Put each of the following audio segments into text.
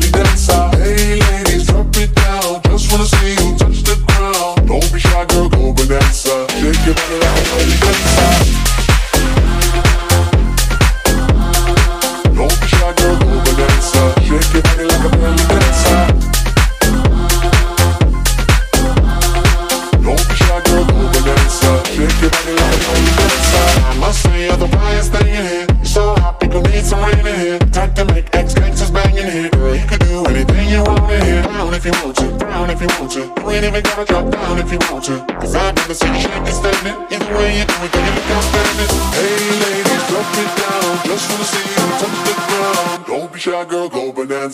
Body like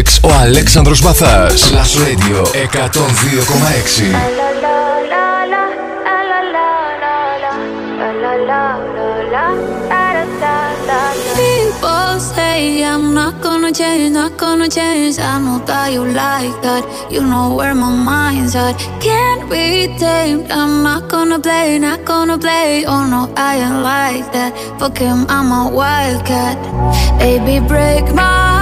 X, ο Αλέξανδρος Μπαθάς. Plus Radio 102,6. People say I'm not gonna change, not gonna change. I know that you like that. You know where my mind's at. Can't be tamed. I'm not gonna play, not gonna play. Oh no, I ain't like that. Fuck him, I'm a wildcat. Baby, break my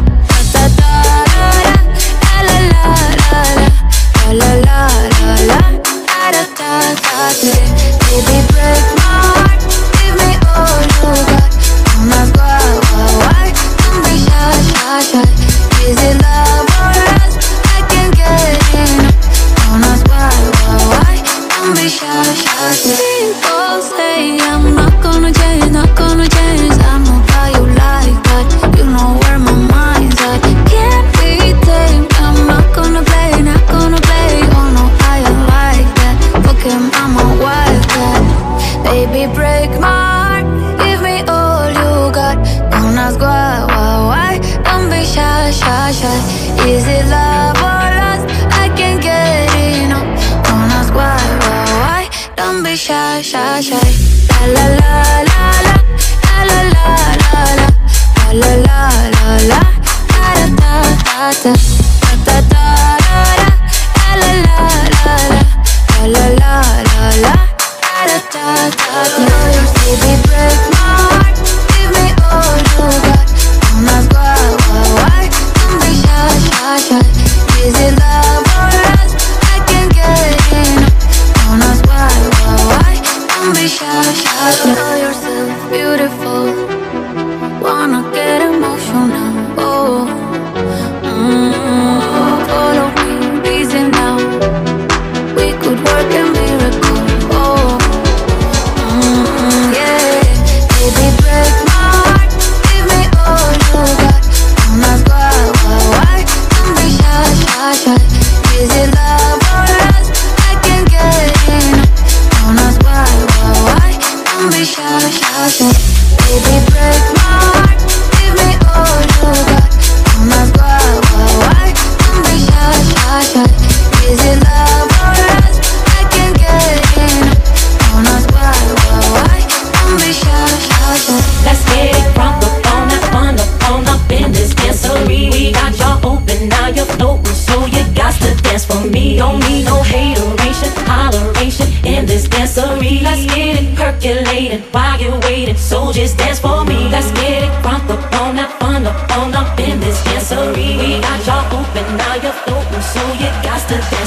baby breath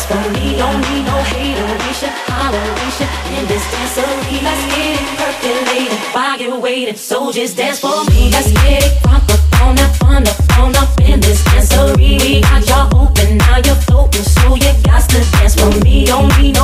Cause for me, don't need no hateration, holleration in this dancery. Let's get it percolated, while you waiting. So just dance for me. Let's get it front up on up, front up on up in this dancery. We got y'all open, now you're floating, so you got to dance for me. Don't need no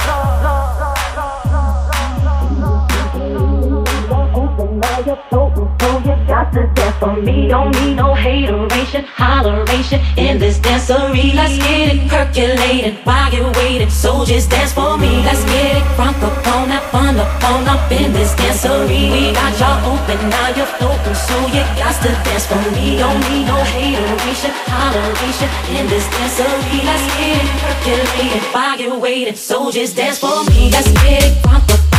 but for me don't need no hateration, holleration in this dancery. Let's get it percolated while you waiting, so just dance for me. Let's get it front up on up, on up, on up in this dancery. We got y'all open, now you're open, so you got to dance for me. Don't need no hateration, holleration in this dancery. Let's get it percolated while you waiting, so just dance for me. Let's get it front up.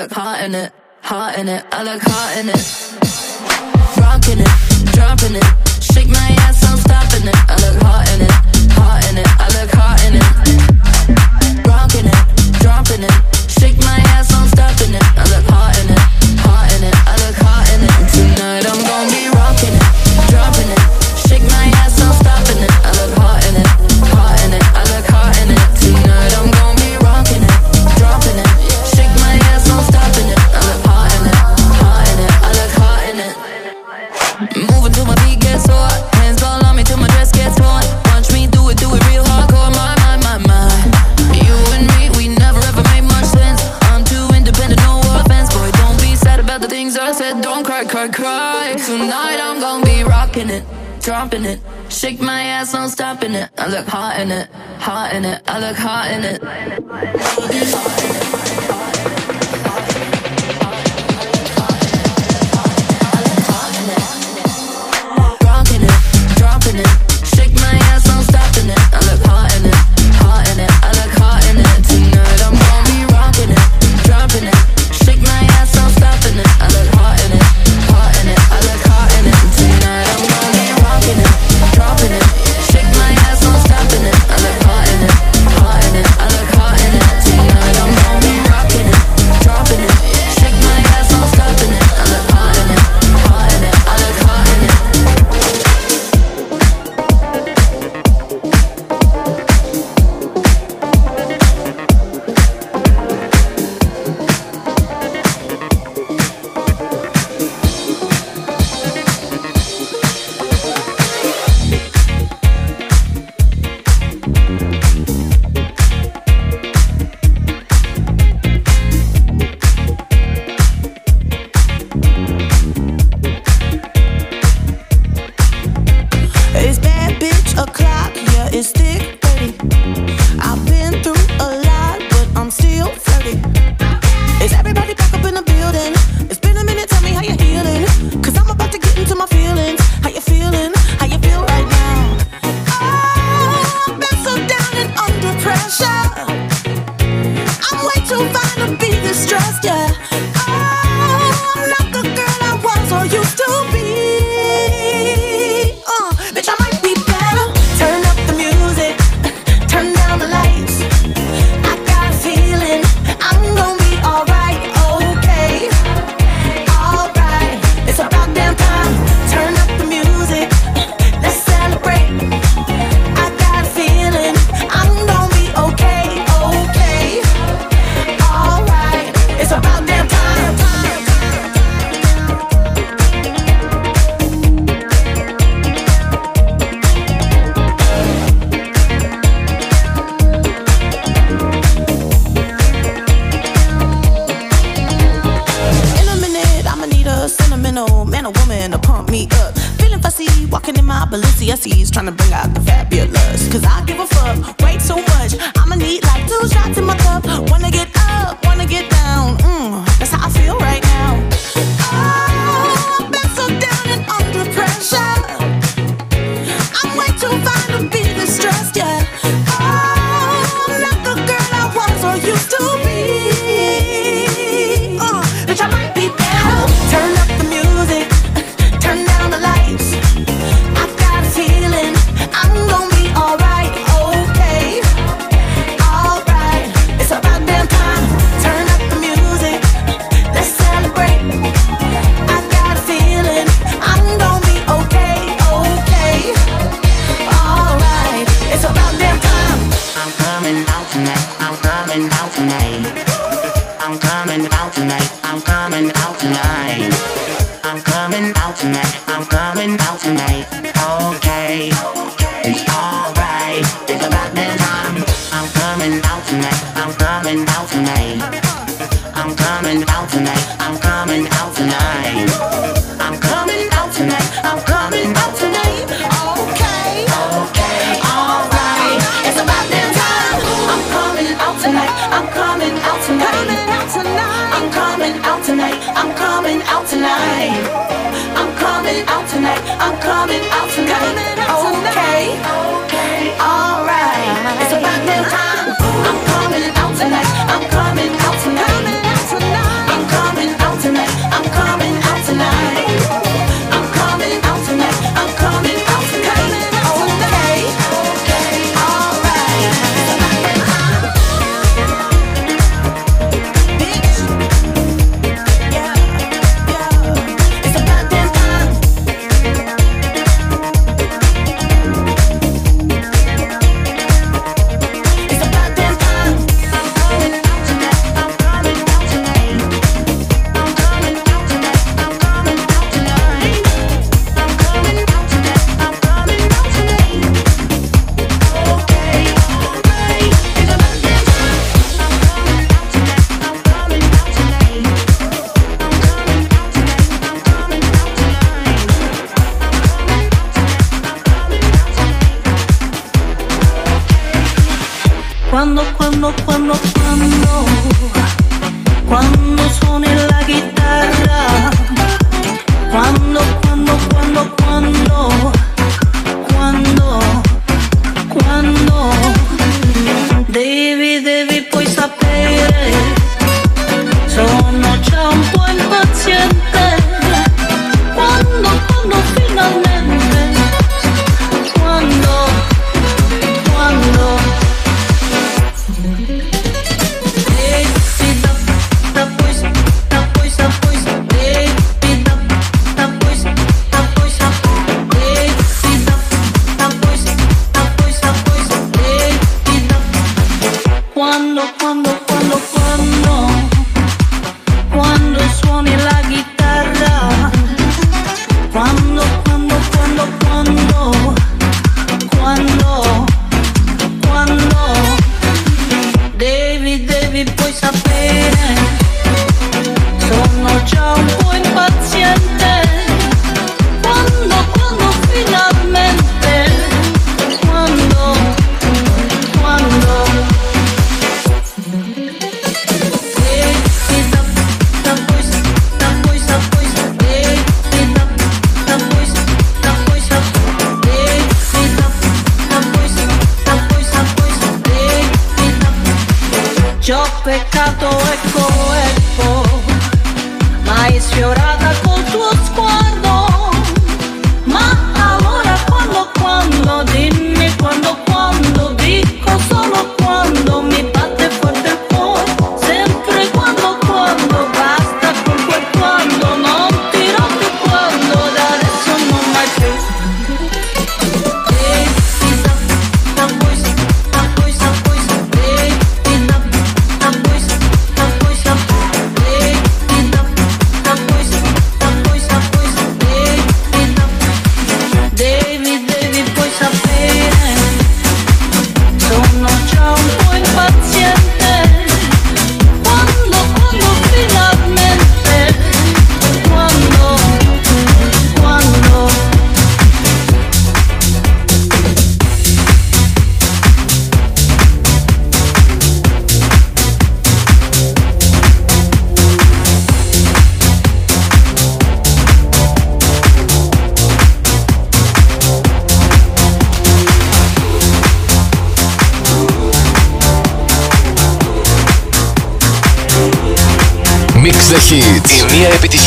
look hot in it, hot in it, I look hot in it. Rocking it, dropping it, shake my ass, I'm stopping it. I look hot in it, hot in it, I look hot in it. Rocking it, dropping it, shake my ass, I'm stopping it. I look hot in it, hot in it, I Moving till my feet sore. Hands all on me till my dress gets torn. Watch me do it, do it real hardcore. My, my, my, my. You and me, we never ever made much sense. I'm too independent, no offense. Boy, don't be sad about the things I said. Don't cry, cry, cry. Tonight I'm gonna be rocking it, dropping it. My ass, no stopping it. I look hot in it, hot in it. I look hot in it. trust ya. I'm coming out tonight. I'm coming out tonight. I'm coming out tonight. I'm coming out tonight. Okay. Okay. All right. It's time. I'm coming out tonight. I'm coming out tonight. I'm coming out tonight. I'm coming out tonight. I'm Coming out tonight. cuando, cuando.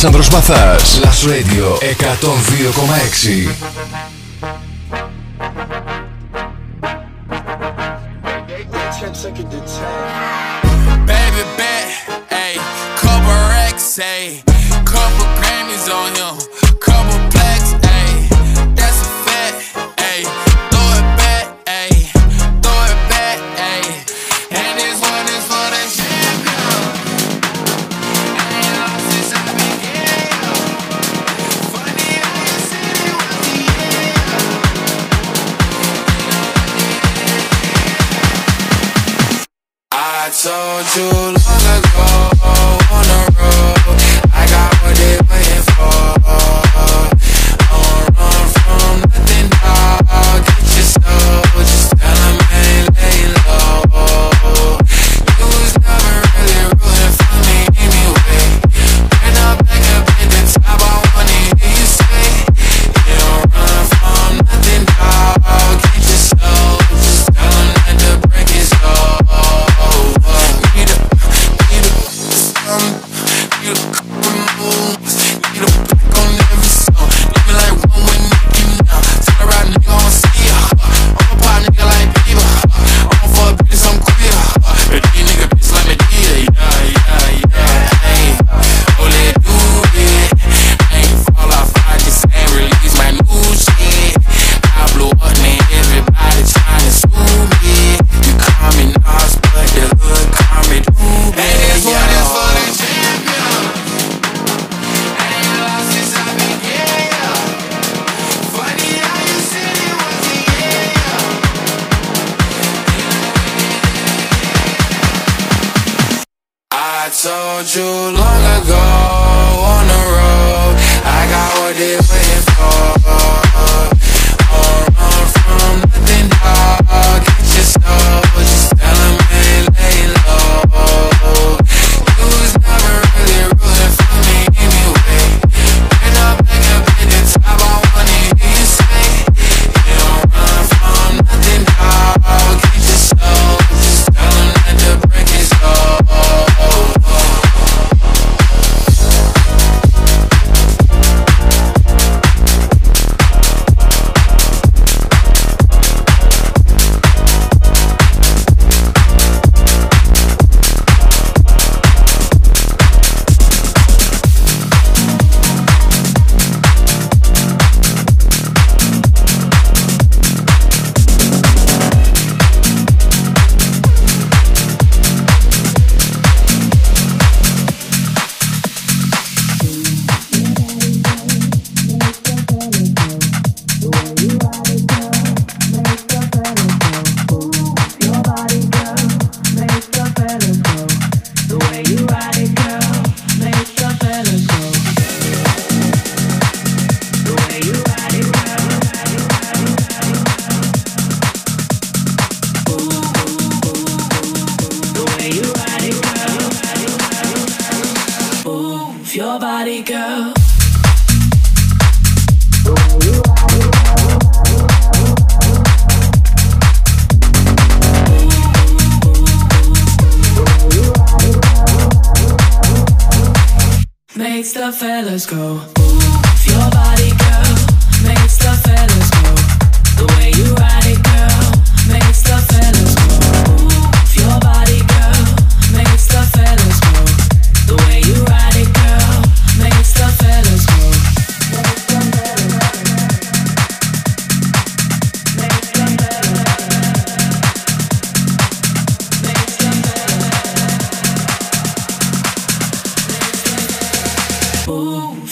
Αλέξανδρος Μαθάς. Plus Radio 102,6 Baby bet, ayy, couple racks, ayy, couple Grammys on him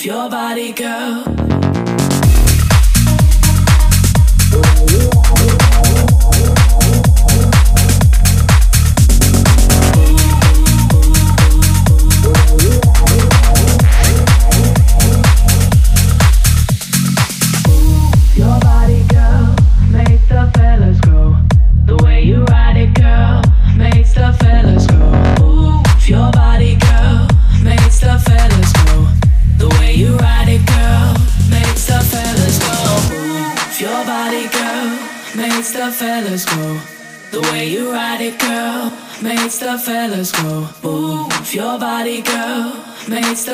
your body, girl.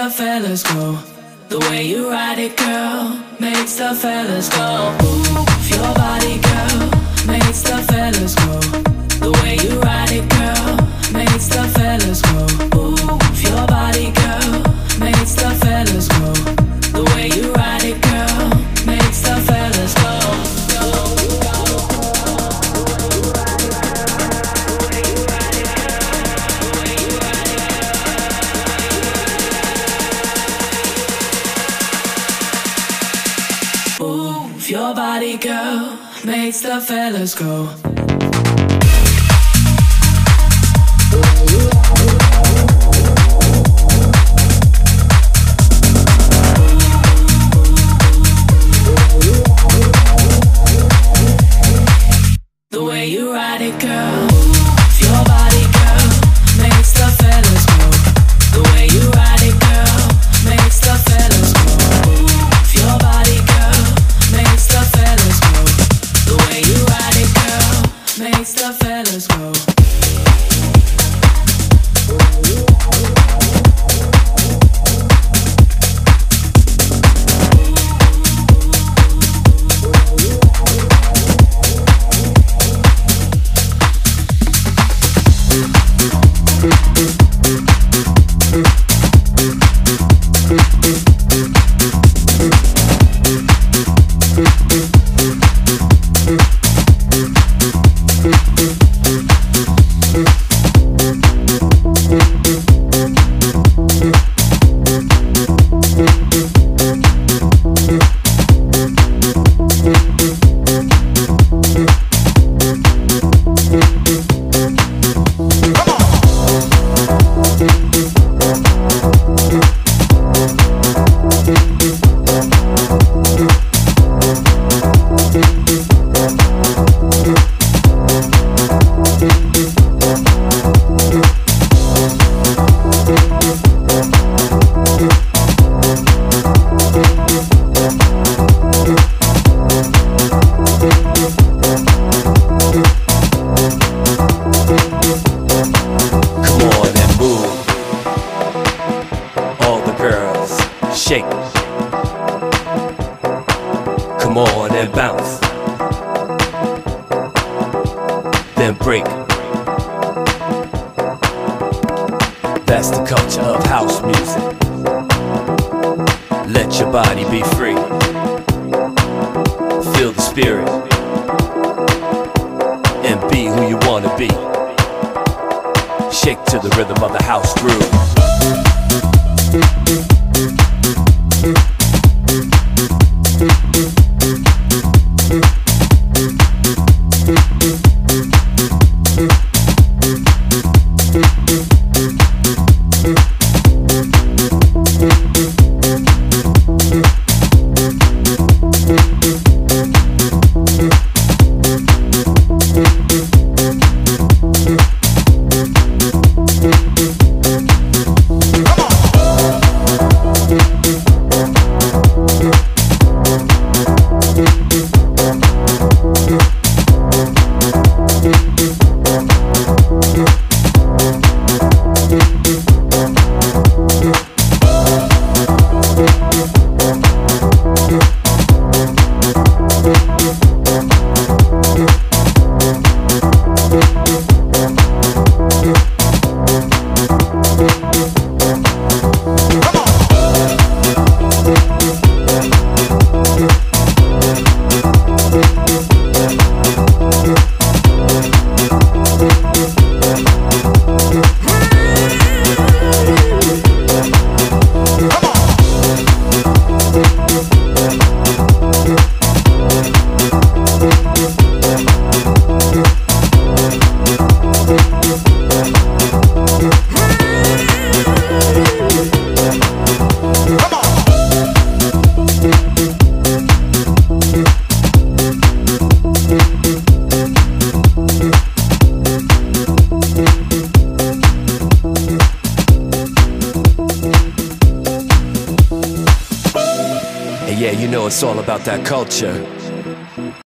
the fellas go. The way you ride it, girl, makes the fellas go. Ooh, your body, girl, makes the fellas go. Let's go. the rhythm of the house groove.